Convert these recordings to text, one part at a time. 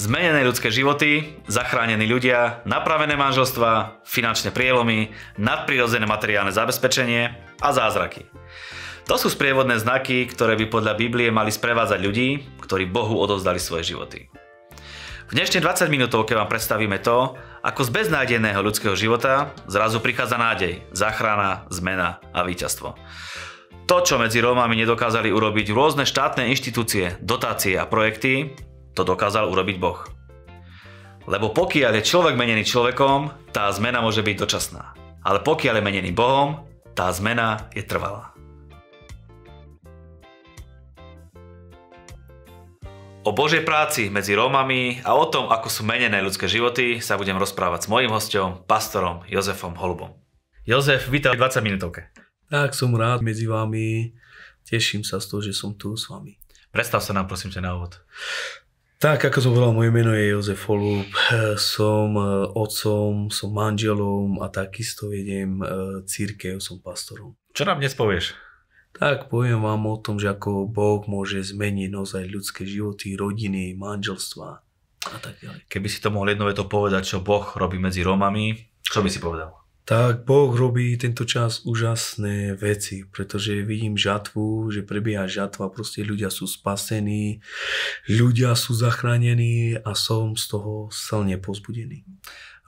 Zmenené ľudské životy, zachránení ľudia, napravené manželstva, finančné prielomy, nadprirodzené materiálne zabezpečenie a zázraky. To sú sprievodné znaky, ktoré by podľa Biblie mali sprevádzať ľudí, ktorí Bohu odovzdali svoje životy. V dnešnej 20 minútovke vám predstavíme to, ako z beznádeného ľudského života zrazu prichádza nádej, záchrana, zmena a víťazstvo. To, čo medzi Rómami nedokázali urobiť rôzne štátne inštitúcie, dotácie a projekty, to dokázal urobiť Boh. Lebo pokiaľ je človek menený človekom, tá zmena môže byť dočasná. Ale pokiaľ je menený Bohom, tá zmena je trvalá. O Božej práci medzi Rómami a o tom, ako sú menené ľudské životy, sa budem rozprávať s mojím hostom, pastorom Jozefom Holubom. Jozef, vítaj v 20 minútovke. Tak som rád medzi vami. Teším sa z toho, že som tu s vami. Predstav sa nám prosím ťa na úvod. Tak, ako som povedal, moje meno je Jozef Holub, som e, otcom, som manželom a takisto vediem e, církev, som pastorom. Čo nám dnes povieš? Tak, poviem vám o tom, že ako Boh môže zmeniť naozaj ľudské životy, rodiny, manželstva a tak ďalej. Keby si to mohol jedno to povedať, čo Boh robí medzi Rómami, čo by si povedal? Tak Boh robí tento čas úžasné veci, pretože vidím žatvu, že prebieha žatva, proste ľudia sú spasení, ľudia sú zachránení a som z toho silne pozbudený.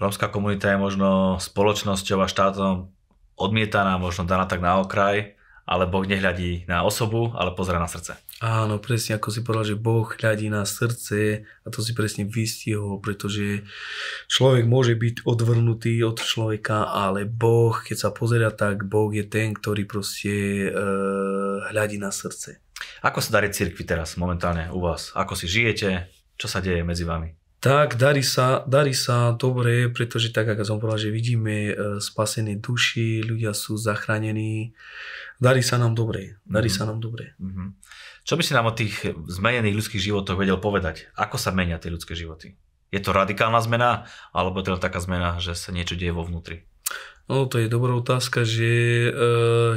Rómska komunita je možno spoločnosťou a štátom odmietaná, možno daná tak na okraj, ale Boh nehľadí na osobu, ale pozera na srdce. Áno, presne ako si povedal, že Boh hľadí na srdce a to si presne vystihol, pretože človek môže byť odvrnutý od človeka, ale Boh, keď sa pozera, tak Boh je ten, ktorý proste e, hľadí na srdce. Ako sa darí cirkvi teraz momentálne u vás? Ako si žijete? Čo sa deje medzi vami? Tak, darí sa, darí sa dobre, pretože tak, ako som povedal, že vidíme e, spasené duši, ľudia sú zachránení, darí sa nám dobre, darí mm-hmm. sa nám dobre. Mm-hmm. Čo by si nám o tých zmenených ľudských životoch vedel povedať? Ako sa menia tie ľudské životy? Je to radikálna zmena, alebo je to taká zmena, že sa niečo deje vo vnútri? No to je dobrá otázka, že e,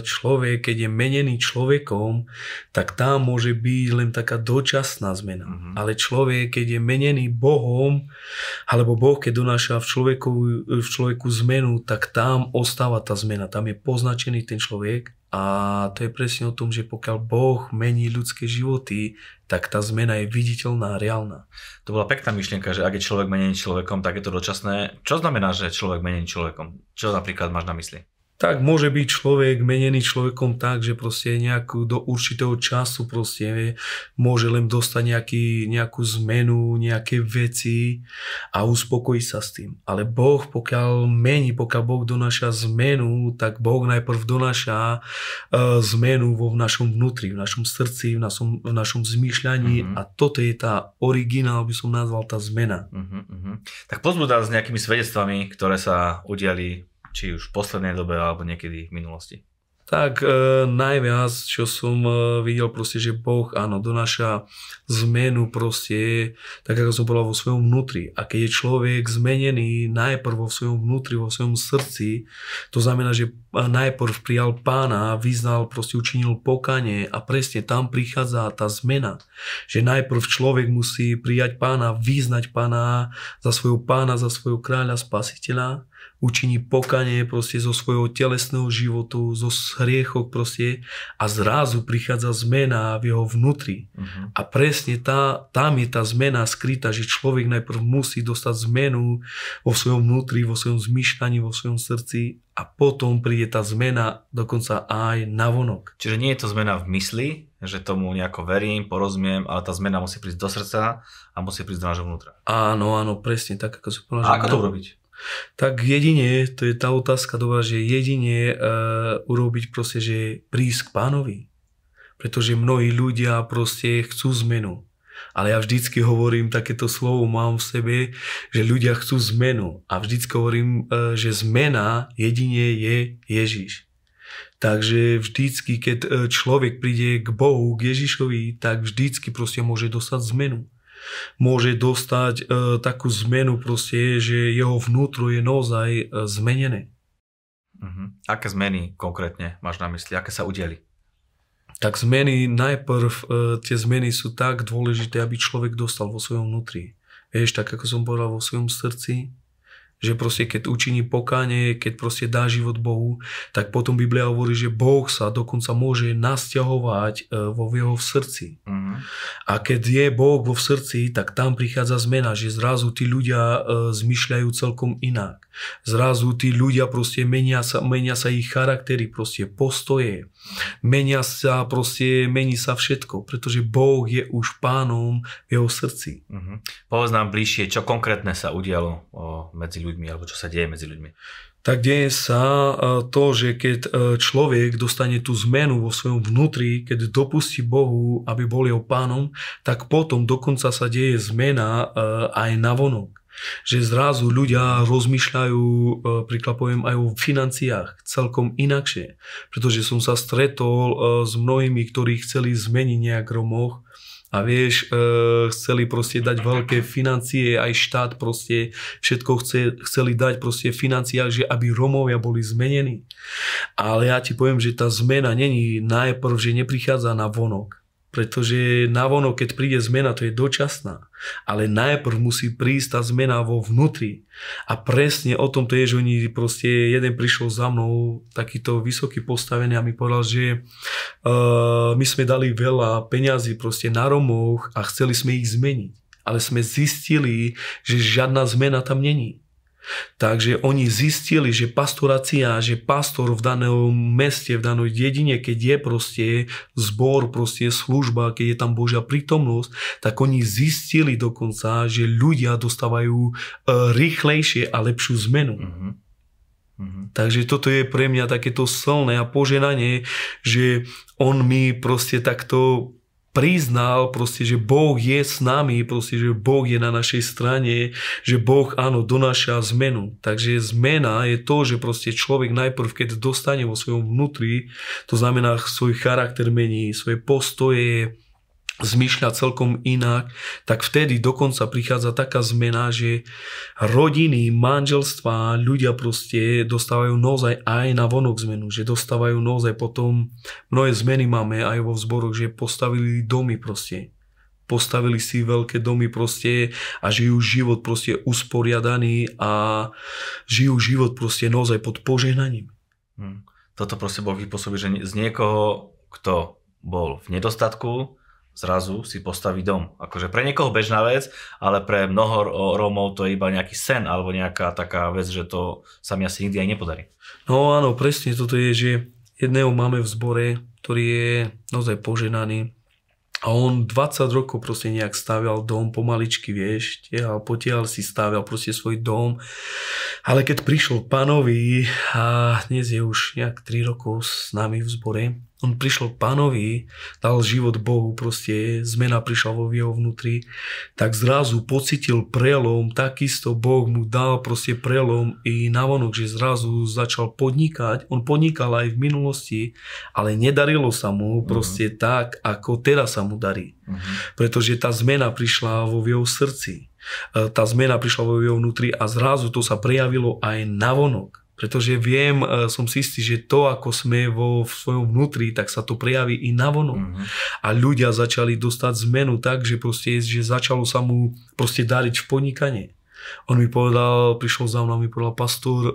človek, keď je menený človekom, tak tam môže byť len taká dočasná zmena. Uh-huh. Ale človek, keď je menený Bohom, alebo Boh, keď donáša v človeku, v človeku zmenu, tak tam ostáva tá zmena. Tam je poznačený ten človek a to je presne o tom, že pokiaľ Boh mení ľudské životy, tak tá zmena je viditeľná, reálna. To bola pekná myšlienka, že ak je človek menený človekom, tak je to dočasné. Čo znamená, že človek menený človekom? Čo napríklad máš na mysli? Tak môže byť človek menený človekom tak, že proste nejakú do určitého času proste môže len dostať nejaký, nejakú zmenu, nejaké veci a uspokojiť sa s tým. Ale Boh, pokiaľ mení, pokiaľ Boh donáša zmenu, tak Boh najprv donáša uh, zmenu vo v našom vnútri, v našom srdci, v našom, v našom zmýšľaní uh-huh. a toto je tá originál, by som nazval tá zmena. Uh-huh, uh-huh. Tak pozbudá s nejakými svedectvami, ktoré sa udiali či už v poslednej dobe alebo niekedy v minulosti? Tak e, najviac, čo som e, videl proste, že Boh áno, donáša zmenu proste, tak ako som povedal vo svojom vnútri. A keď je človek zmenený najprv vo svojom vnútri, vo svojom srdci, to znamená, že najprv prijal pána, vyznal, proste učinil pokanie a presne tam prichádza tá zmena. Že najprv človek musí prijať pána, vyznať pána za svojho pána, za svojho kráľa, spasiteľa učiní pokanie proste zo svojho telesného životu, zo hriechov proste a zrazu prichádza zmena v jeho vnútri. Uh-huh. A presne tá, tam je tá zmena skrytá, že človek najprv musí dostať zmenu vo svojom vnútri, vo svojom zmyšľaní, vo svojom srdci a potom príde tá zmena dokonca aj na vonok. Čiže nie je to zmena v mysli, že tomu nejako verím, porozumiem, ale tá zmena musí prísť do srdca a musí prísť do nášho vnútra. Áno, áno, presne tak, ako si povedal. A ako to urobiť? Tak jedine, to je tá otázka dobrá, že jedine uh, urobiť proste, že prísť k pánovi. Pretože mnohí ľudia proste chcú zmenu. Ale ja vždycky hovorím takéto slovo, mám v sebe, že ľudia chcú zmenu. A vždycky hovorím, uh, že zmena jedine je Ježiš. Takže vždycky, keď e, človek príde k Bohu, k Ježišovi, tak vždycky proste môže dostať zmenu môže dostať e, takú zmenu proste, že jeho vnútro je naozaj e, zmenené. Uh-huh. Aké zmeny konkrétne máš na mysli? Aké sa udeli? tak zmeny najprv, e, tie zmeny sú tak dôležité, aby človek dostal vo svojom vnútri. Vieš, tak ako som povedal, vo svojom srdci, že proste keď učiní pokánie, keď proste dá život Bohu, tak potom Biblia hovorí, že Boh sa dokonca môže nasťahovať e, vo jeho v srdci. Mm-hmm. A keď je Boh vo v srdci, tak tam prichádza zmena, že zrazu tí ľudia e, zmyšľajú celkom inak. Zrazu tí ľudia proste menia sa, menia sa ich charaktery, proste postoje. Menia sa proste, mení sa všetko, pretože Boh je už pánom v jeho srdci. Mm-hmm. Povedz nám bližšie, čo konkrétne sa udialo o, medzi ľuďmi, alebo čo sa deje medzi ľuďmi. Tak deje sa e, to, že keď e, človek dostane tú zmenu vo svojom vnútri, keď dopustí Bohu, aby bol jeho pánom, tak potom dokonca sa deje zmena e, aj na vonok. Že zrazu ľudia rozmýšľajú, príklad poviem, aj o financiách celkom inakšie. Pretože som sa stretol s mnohými, ktorí chceli zmeniť nejak Romoch a vieš, e, chceli proste dať veľké financie, aj štát proste všetko chce, chceli dať proste financiách, že aby Romovia boli zmenení. Ale ja ti poviem, že tá zmena není najprv, že neprichádza na vonok pretože navonok, keď príde zmena, to je dočasná. Ale najprv musí prísť tá zmena vo vnútri. A presne o tom to je, že oni proste, jeden prišiel za mnou, takýto vysoký postavený a mi povedal, že uh, my sme dali veľa peňazí proste na Romoch a chceli sme ich zmeniť. Ale sme zistili, že žiadna zmena tam není. Takže oni zistili, že pastorácia, že pastor v danom meste, v danej dedine, keď je proste zbor, proste služba, keď je tam Božia prítomnosť, tak oni zistili dokonca, že ľudia dostávajú e, rýchlejšie a lepšiu zmenu. Mm-hmm. Mm-hmm. Takže toto je pre mňa takéto silné a poženanie, že on mi proste takto priznal proste, že Boh je s nami, proste, že Boh je na našej strane, že Boh áno donáša zmenu. Takže zmena je to, že proste človek najprv, keď dostane vo svojom vnútri, to znamená svoj charakter mení, svoje postoje, zmýšľa celkom inak, tak vtedy dokonca prichádza taká zmena, že rodiny, manželstva, ľudia proste dostávajú naozaj aj na vonok zmenu, že dostávajú naozaj potom, mnohé zmeny máme aj vo vzboroch, že postavili domy proste, postavili si veľké domy proste a žijú život proste usporiadaný a žijú život proste naozaj pod požehnaním. Hmm. Toto proste bol vypôsobiť, že z niekoho, kto bol v nedostatku, zrazu si postaví dom. Akože pre niekoho bežná vec, ale pre mnoho Rómov to je iba nejaký sen alebo nejaká taká vec, že to sa mi asi nikdy aj nepodarí. No áno, presne toto je, že jedného máme v zbore, ktorý je naozaj poženaný a on 20 rokov proste nejak stavial dom pomaličky, vieš, tiehal, potiahal si stavial proste svoj dom. Ale keď prišiel pánovi a dnes je už nejak 3 rokov s nami v zbore, on prišiel k pánovi, dal život Bohu, proste zmena prišla vo jeho vnútri, tak zrazu pocitil prelom, takisto Boh mu dal proste prelom i navonok, že zrazu začal podnikať. On podnikal aj v minulosti, ale nedarilo sa mu mhm. proste uh-huh. tak, ako teraz sa mu darí. Uh-huh. Pretože tá zmena prišla vo jeho srdci. E, tá zmena prišla vo jeho vnútri a zrazu to sa prejavilo aj navonok. Pretože viem, e, som si istý, že to, ako sme vo v svojom vnútri, tak sa to prejaví i navonok. Mm-hmm. A ľudia začali dostať zmenu tak, že proste, že začalo sa mu proste dariť v podnikanie. On mi povedal, prišiel za mnou, mi povedal, pastor, e,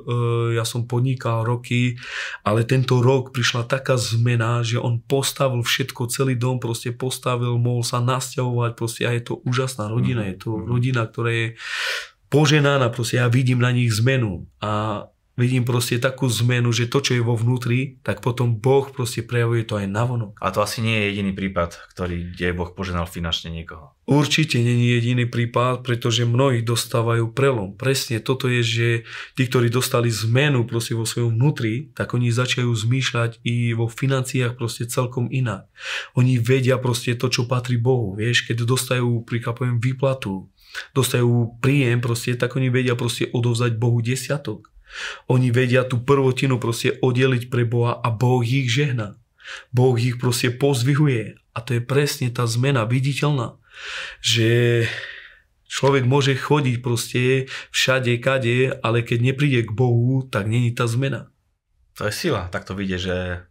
ja som podnikal roky, ale tento rok prišla taká zmena, že on postavil všetko, celý dom proste postavil, mohol sa nasťahovať, proste a je to úžasná rodina, je to mhm. rodina, ktorá je poženána, proste ja vidím na nich zmenu a vidím proste takú zmenu, že to, čo je vo vnútri, tak potom Boh proste prejavuje to aj navonok. A to asi nie je jediný prípad, ktorý, kde Boh poženal finančne niekoho. Určite není jediný prípad, pretože mnohí dostávajú prelom. Presne toto je, že tí, ktorí dostali zmenu proste vo svojom vnútri, tak oni začajú zmýšľať i vo financiách proste celkom inak. Oni vedia proste to, čo patrí Bohu. Vieš, keď dostajú, príklad výplatu, dostajú príjem proste, tak oni vedia proste odovzdať Bohu desiatok. Oni vedia tú prvotinu proste oddeliť pre Boha a Boh ich žehná. Boh ich proste pozvihuje. A to je presne tá zmena viditeľná. Že človek môže chodiť proste všade, kade, ale keď nepríde k Bohu, tak není tá zmena. To je sila. Tak to vidie, že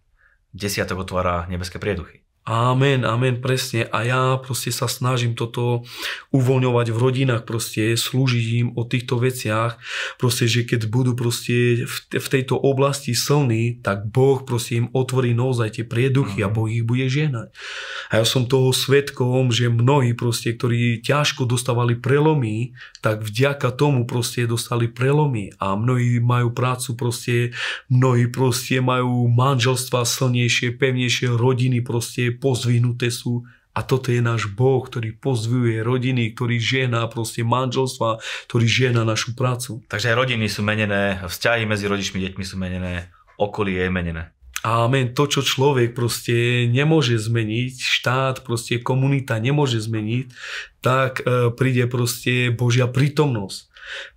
desiatok otvára nebeské prieduchy. Amen, amen, presne. A ja proste sa snažím toto uvoľňovať v rodinách, proste slúžiť im o týchto veciach, proste, že keď budú proste v, tejto oblasti silní, tak Boh proste im otvorí naozaj tie prieduchy a. Boh ich bude ženať. A ja som toho svetkom, že mnohí proste, ktorí ťažko dostávali prelomy, tak vďaka tomu proste dostali prelomy a mnohí majú prácu proste, mnohí proste majú manželstva silnejšie, pevnejšie rodiny proste pozdvihnuté sú a toto je náš Boh, ktorý pozdvihuje rodiny, ktorý žena proste manželstva, ktorý žena našu prácu. Takže rodiny sú menené, vzťahy medzi rodičmi, deťmi sú menené, okolie je menené. Amen. To, čo človek proste nemôže zmeniť, štát, proste komunita nemôže zmeniť, tak e, príde proste Božia prítomnosť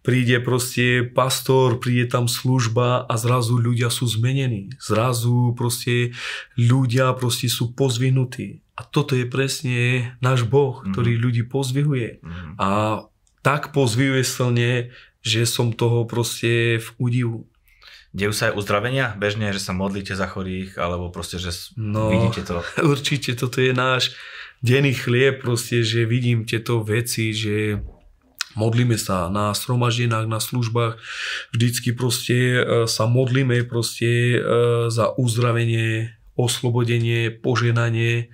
príde proste pastor, príde tam služba a zrazu ľudia sú zmenení. Zrazu proste ľudia proste sú pozvihnutí. A toto je presne náš Boh, mm-hmm. ktorý ľudí pozvihuje. Mm-hmm. A tak pozvihuje silne, že som toho proste v údivu. Dejú sa aj uzdravenia bežne, že sa modlíte za chorých, alebo proste, že no, vidíte to? Určite, toto je náš denný chlieb, proste, že vidím tieto veci, že Modlíme sa na sromaždinách, na službách, vždycky proste e, sa modlíme proste e, za uzdravenie, oslobodenie, poženanie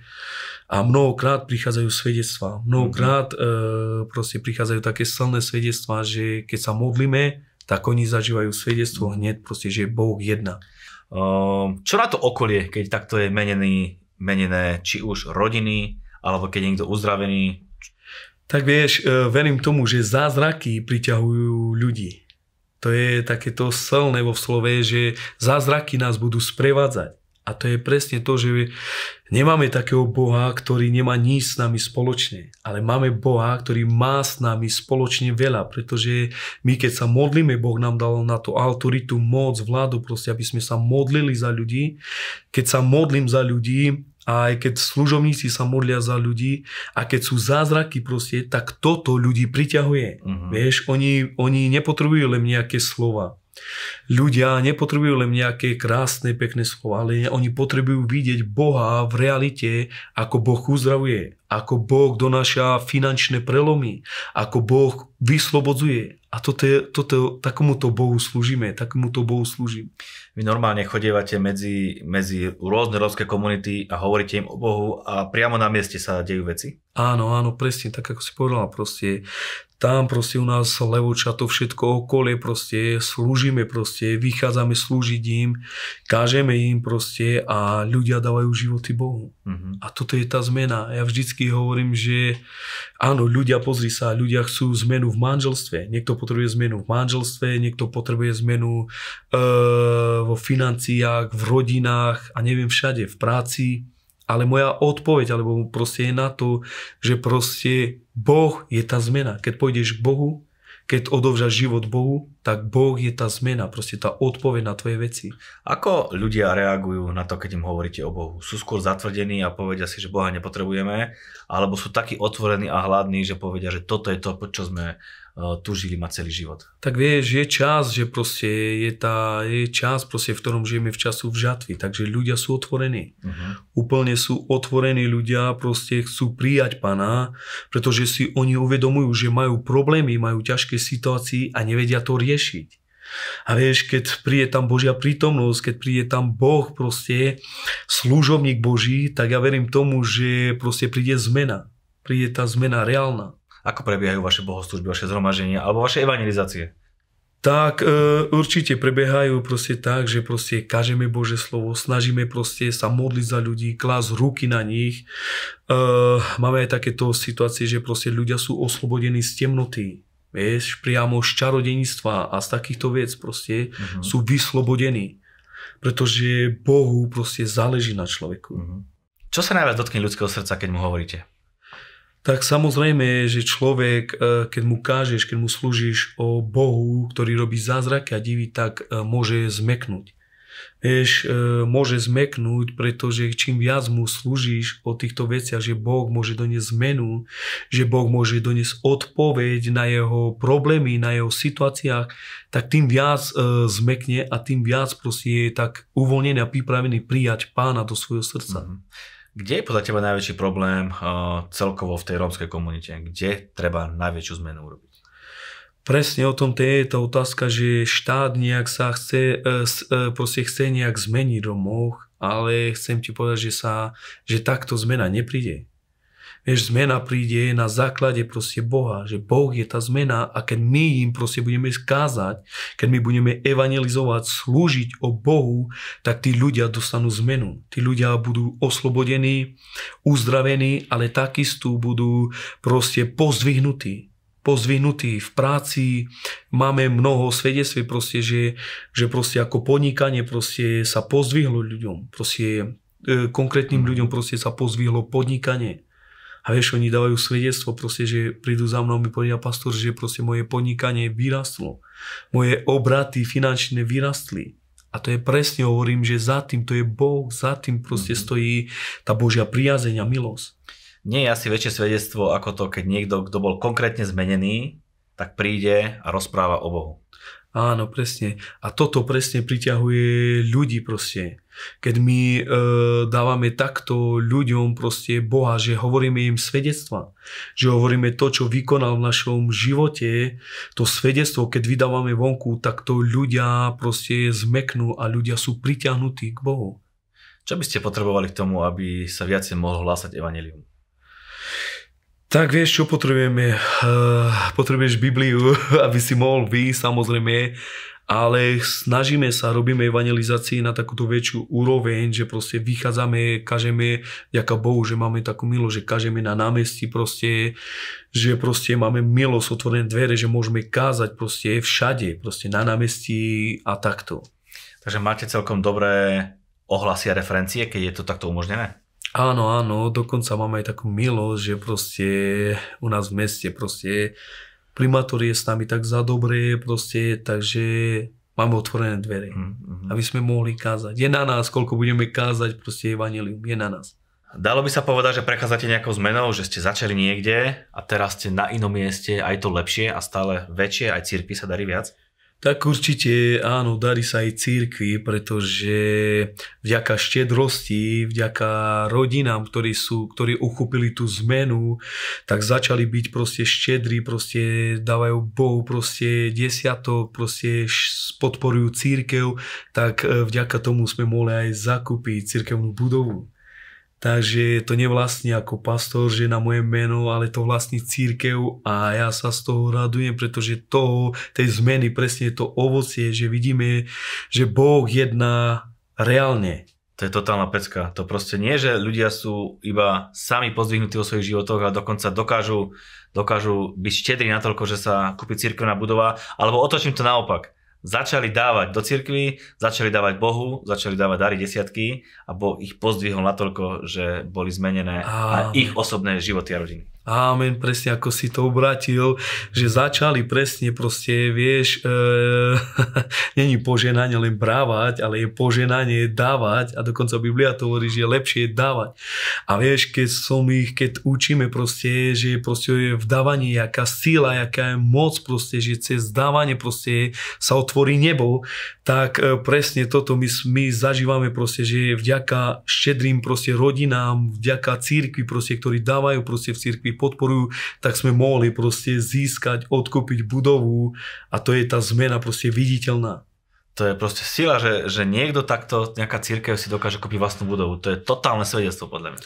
a mnohokrát prichádzajú svedectvá. Mnohokrát mm-hmm. proste prichádzajú také silné svedectvá, že keď sa modlíme, tak oni zažívajú svedectvo hneď proste, že Boh jedna. Čo na to okolie, keď takto je menený, menené či už rodiny, alebo keď je niekto uzdravený, tak vieš, e, verím tomu, že zázraky priťahujú ľudí. To je takéto silné vo slove, že zázraky nás budú sprevádzať. A to je presne to, že nemáme takého Boha, ktorý nemá nič s nami spoločne, ale máme Boha, ktorý má s nami spoločne veľa, pretože my keď sa modlíme, Boh nám dal na to autoritu, moc, vládu, proste, aby sme sa modlili za ľudí. Keď sa modlím za ľudí, a aj keď služobníci sa modlia za ľudí a keď sú zázraky proste, tak toto ľudí priťahuje. Uh-huh. Vieš, oni, oni nepotrebujú len nejaké slova. Ľudia nepotrebujú len nejaké krásne, pekné slova, ale oni potrebujú vidieť Boha v realite, ako Boh uzdravuje, ako Boh donáša finančné prelomy, ako Boh vyslobodzuje. A toto je, toto, takomuto Bohu slúžime, takomuto Bohu slúžim. Vy normálne chodievate medzi, medzi rôzne rómske komunity a hovoríte im o Bohu a priamo na mieste sa dejú veci? Áno, áno, presne, tak ako si povedala, proste tam proste u nás Levoča to všetko okolie proste slúžime proste, vychádzame slúžiť im, kážeme im proste a ľudia dávajú životy Bohu. Mm-hmm. A toto je tá zmena. Ja vždycky hovorím, že áno, ľudia, pozri sa, ľudia chcú zmenu v manželstve. Niekto potrebuje zmenu v manželstve, niekto potrebuje zmenu e, vo financiách, v rodinách a neviem všade, v práci ale moja odpoveď, alebo proste je na to, že proste Boh je tá zmena. Keď pôjdeš k Bohu, keď odovžaš život Bohu, tak Boh je tá zmena, proste tá odpoveď na tvoje veci. Ako ľudia reagujú na to, keď im hovoríte o Bohu? Sú skôr zatvrdení a povedia si, že Boha nepotrebujeme, alebo sú takí otvorení a hladní, že povedia, že toto je to, čo sme Eh, tužili mať celý život. Tak vieš, je čas, že proste je, tá, je čas, proste, v ktorom žijeme v času v žatvy, takže ľudia sú otvorení. Uh-huh. Úplne sú otvorení ľudia, proste chcú prijať Pana, pretože si oni uvedomujú, že majú problémy, majú ťažké situácie a nevedia to riešiť. A vieš, keď príde tam Božia prítomnosť, keď príde tam Boh proste, služobník Boží, tak ja verím tomu, že proste príde zmena. Príde tá zmena reálna. Ako prebiehajú vaše bohoslužby, vaše zhromaždenia alebo vaše evangelizácie? Tak e, určite prebiehajú proste tak, že proste kážeme Bože slovo, snažíme proste sa modliť za ľudí, klásť ruky na nich. E, máme aj takéto situácie, že proste ľudia sú oslobodení z temnoty. Vieš, priamo z čarodeníctva a z takýchto vec proste uh-huh. sú vyslobodení. Pretože Bohu proste záleží na človeku. Uh-huh. Čo sa najviac dotkne ľudského srdca, keď mu hovoríte? Tak samozrejme, že človek, e, keď mu kážeš, keď mu slúžiš o Bohu, ktorý robí zázraky a divy, tak e, môže zmeknúť. Vieš, e, môže zmeknúť, pretože čím viac mu slúžiš o týchto veciach, že Boh môže doniesť zmenu, že Boh môže doniesť odpoveď na jeho problémy, na jeho situáciách, tak tým viac zmekne a tým viac proste je tak uvoľnený a pripravený prijať pána do svojho srdca. Mm-hmm. Kde je podľa teba najväčší problém uh, celkovo v tej rómskej komunite? Kde treba najväčšiu zmenu urobiť? Presne o tom je tá otázka, že štát nejak sa chce, e, proste chce nejak zmeniť Romov, ale chcem ti povedať, že, sa, že takto zmena nepríde. Vieš, zmena príde na základe proste Boha, že Boh je tá zmena a keď my im proste budeme skázať, keď my budeme evangelizovať, slúžiť o Bohu, tak tí ľudia dostanú zmenu. Tí ľudia budú oslobodení, uzdravení, ale takisto budú proste pozdvihnutí pozdvihnutí v práci, máme mnoho svedectví proste, že, že proste ako podnikanie proste sa pozdvihlo ľuďom, proste e, konkrétnym ľuďom proste sa pozdvihlo podnikanie. A vieš, oni dávajú svedectvo, proste, že prídu za mnou, mi povedia pastor, že proste moje podnikanie vyrastlo. Moje obraty finančné vyrastli. A to je presne, hovorím, že za tým to je Boh, za tým proste mm-hmm. stojí tá Božia priazeň a milosť. Nie je asi väčšie svedectvo ako to, keď niekto, kto bol konkrétne zmenený, tak príde a rozpráva o Bohu. Áno, presne. A toto presne priťahuje ľudí proste. Keď my e, dávame takto ľuďom proste Boha, že hovoríme im svedectva, že hovoríme to, čo vykonal v našom živote, to svedectvo, keď vydávame vonku, tak to ľudia proste zmeknú a ľudia sú priťahnutí k Bohu. Čo by ste potrebovali k tomu, aby sa viacej mohlo hlásať evanelium? Tak vieš, čo potrebujeme? Uh, potrebuješ Bibliu, aby si mohol vy, samozrejme, ale snažíme sa, robíme evangelizácii na takúto väčšiu úroveň, že proste vychádzame, kažeme, ďaká Bohu, že máme takú milosť, že kažeme na námestí proste, že proste máme milosť, otvorené dvere, že môžeme kázať proste všade, proste na námestí a takto. Takže máte celkom dobré ohlasy a referencie, keď je to takto umožnené? Áno, áno, dokonca máme aj takú milosť, že proste u nás v meste proste primátor je s nami tak za dobré, proste, takže máme otvorené dvere, mm-hmm. aby sme mohli kázať. Je na nás, koľko budeme kázať proste evanelium, je na nás. Dalo by sa povedať, že prechádzate nejakou zmenou, že ste začali niekde a teraz ste na inom mieste, aj to lepšie a stále väčšie, aj církvi sa darí viac? Tak určite áno, darí sa aj církvi, pretože vďaka štedrosti, vďaka rodinám, ktorí, sú, ktorí uchopili tú zmenu, tak začali byť proste štedrí, proste dávajú Bohu proste desiatok, proste podporujú církev, tak e, vďaka tomu sme mohli aj zakúpiť církevnú budovu. Takže to nevlastní ako pastor, že na moje meno, ale to vlastní církev a ja sa z toho radujem, pretože to, tej zmeny presne to ovocie, že vidíme, že Boh jedná reálne. To je totálna pecka. To proste nie, že ľudia sú iba sami pozdvihnutí vo svojich životoch a dokonca dokážu, dokážu byť štedrí natoľko, že sa kúpi církevná budova, alebo otočím to naopak začali dávať do cirkvi, začali dávať Bohu, začali dávať dary desiatky a Boh ich pozdvihol natoľko, že boli zmenené a ich osobné životy a rodiny. Amen, presne ako si to obratil, že začali presne proste, vieš, e, není poženanie len brávať, ale je poženanie dávať a dokonca Biblia to hovorí, že je lepšie dávať. A vieš, keď som ich, keď učíme proste, že proste je v dávaní jaká síla, jaká je moc proste, že cez dávanie proste sa otvorí nebo, tak e, presne toto my, my zažívame proste, že vďaka štedrým proste rodinám, vďaka církvi proste, ktorí dávajú proste v církvi podporujú, tak sme mohli proste získať, odkúpiť budovu a to je tá zmena proste viditeľná. To je proste sila, že, že niekto takto, nejaká církev si dokáže kúpiť vlastnú budovu. To je totálne svedectvo podľa mňa.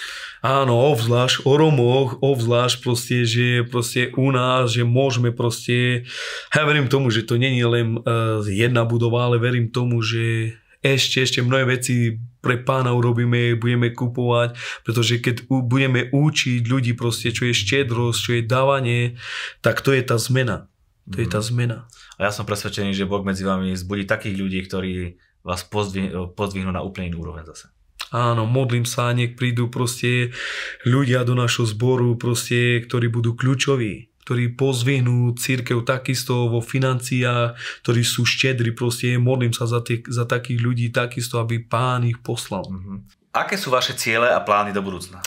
Áno, obzvlášť o Romoch, obzvlášť proste, že proste u nás, že môžeme proste, ja verím tomu, že to není len uh, jedna budova, ale verím tomu, že ešte, ešte mnohé veci pre pána urobíme, budeme kupovať, pretože keď budeme učiť ľudí proste, čo je štedrosť, čo je dávanie, tak to je tá zmena. To je tá mhm. zmena. A ja som presvedčený, že Boh medzi vami zbudí takých ľudí, ktorí vás pozdvihnú na úplne inú úroveň zase. Áno, modlím sa, nech prídu proste ľudia do našho zboru, proste, ktorí budú kľúčoví ktorí pozvihnú církev takisto vo financiách, ktorí sú štedri, proste modlím sa za, tie, za takých ľudí takisto, aby pán ich poslal. Mm-hmm. Aké sú vaše ciele a plány do budúcna?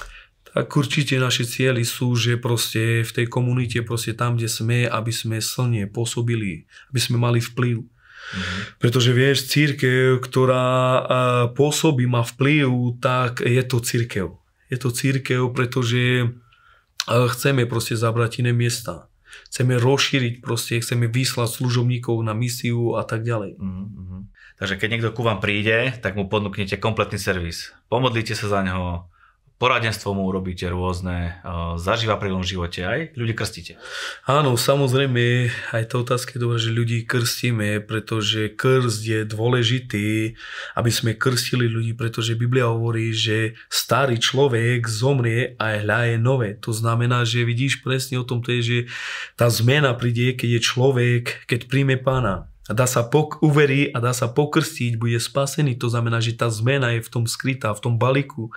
Tak určite naše cieľy sú, že proste v tej komunite, proste tam, kde sme, aby sme slne pôsobili, aby sme mali vplyv. Mm-hmm. Pretože vieš, církev, ktorá pôsobí, má vplyv, tak je to církev Je to církev, pretože chceme proste zabrať iné miesta. Chceme rozšíriť proste, chceme vyslať služobníkov na misiu a tak ďalej. Mm-hmm. Takže keď niekto ku vám príde, tak mu ponúknete kompletný servis. Pomodlíte sa za neho, poradenstvo mu urobíte rôzne, zažíva pri živote, aj ľudí krstíte. Áno, samozrejme, aj tá otázka je dobrá, že ľudí krstíme, pretože krst je dôležitý, aby sme krstili ľudí, pretože Biblia hovorí, že starý človek zomrie a hľa je nové. To znamená, že vidíš presne o tom, to je, že tá zmena príde, keď je človek, keď príjme pána a dá sa pok- uverí a dá sa pokrstiť, bude spasený. To znamená, že tá zmena je v tom skrytá, v tom balíku.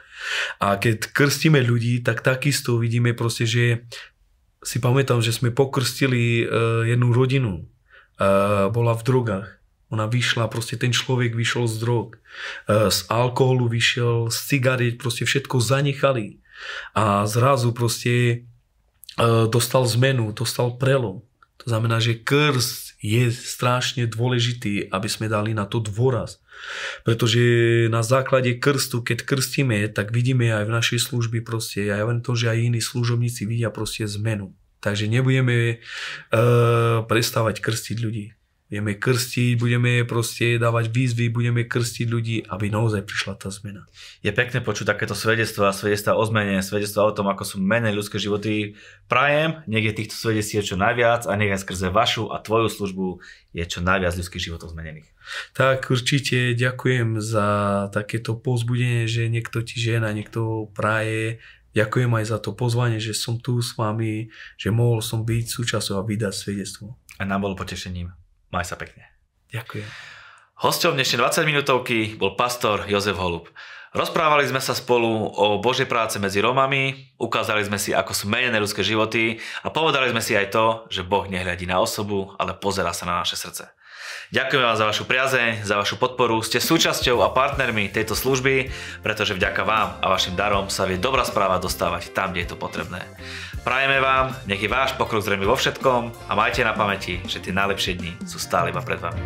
A keď krstíme ľudí, tak takisto vidíme proste, že si pamätám, že sme pokrstili uh, jednu rodinu. Uh, bola v drogách. Ona vyšla, proste ten človek vyšiel z drog, uh, z alkoholu vyšiel, z cigariet, proste všetko zanechali. A zrazu proste dostal zmenu, dostal prelom. To znamená, že krst je strašne dôležitý, aby sme dali na to dôraz. Pretože na základe krstu, keď krstíme, tak vidíme aj v našej služby proste, aj len to, že aj iní služobníci vidia proste zmenu. Takže nebudeme uh, prestávať krstiť ľudí. Budeme krstiť, budeme proste dávať výzvy, budeme krstiť ľudí, aby naozaj prišla tá zmena. Je pekné počuť takéto svedectva, svedectva o zmene, svedectva o tom, ako sú menej ľudské životy. Prajem, nech je týchto svedectiev čo najviac a nech aj skrze vašu a tvoju službu je čo najviac ľudských životov zmenených. Tak určite ďakujem za takéto pozbudenie, že niekto ti žena, niekto praje, Ďakujem aj za to pozvanie, že som tu s vami, že mohol som byť súčasťou a vydať svedectvo. A nám bolo potešením. Maj sa pekne. Ďakujem. Hosťom dnešnej 20 minútovky bol pastor Jozef Holub. Rozprávali sme sa spolu o Božej práce medzi Romami, ukázali sme si, ako sú menené ľudské životy a povedali sme si aj to, že Boh nehľadí na osobu, ale pozerá sa na naše srdce. Ďakujem vám za vašu priazeň, za vašu podporu. Ste súčasťou a partnermi tejto služby, pretože vďaka vám a vašim darom sa vie dobrá správa dostávať tam, kde je to potrebné. Prajeme vám, nech je váš pokrok zrejme vo všetkom a majte na pamäti, že tie najlepšie dni sú stále iba pred vami.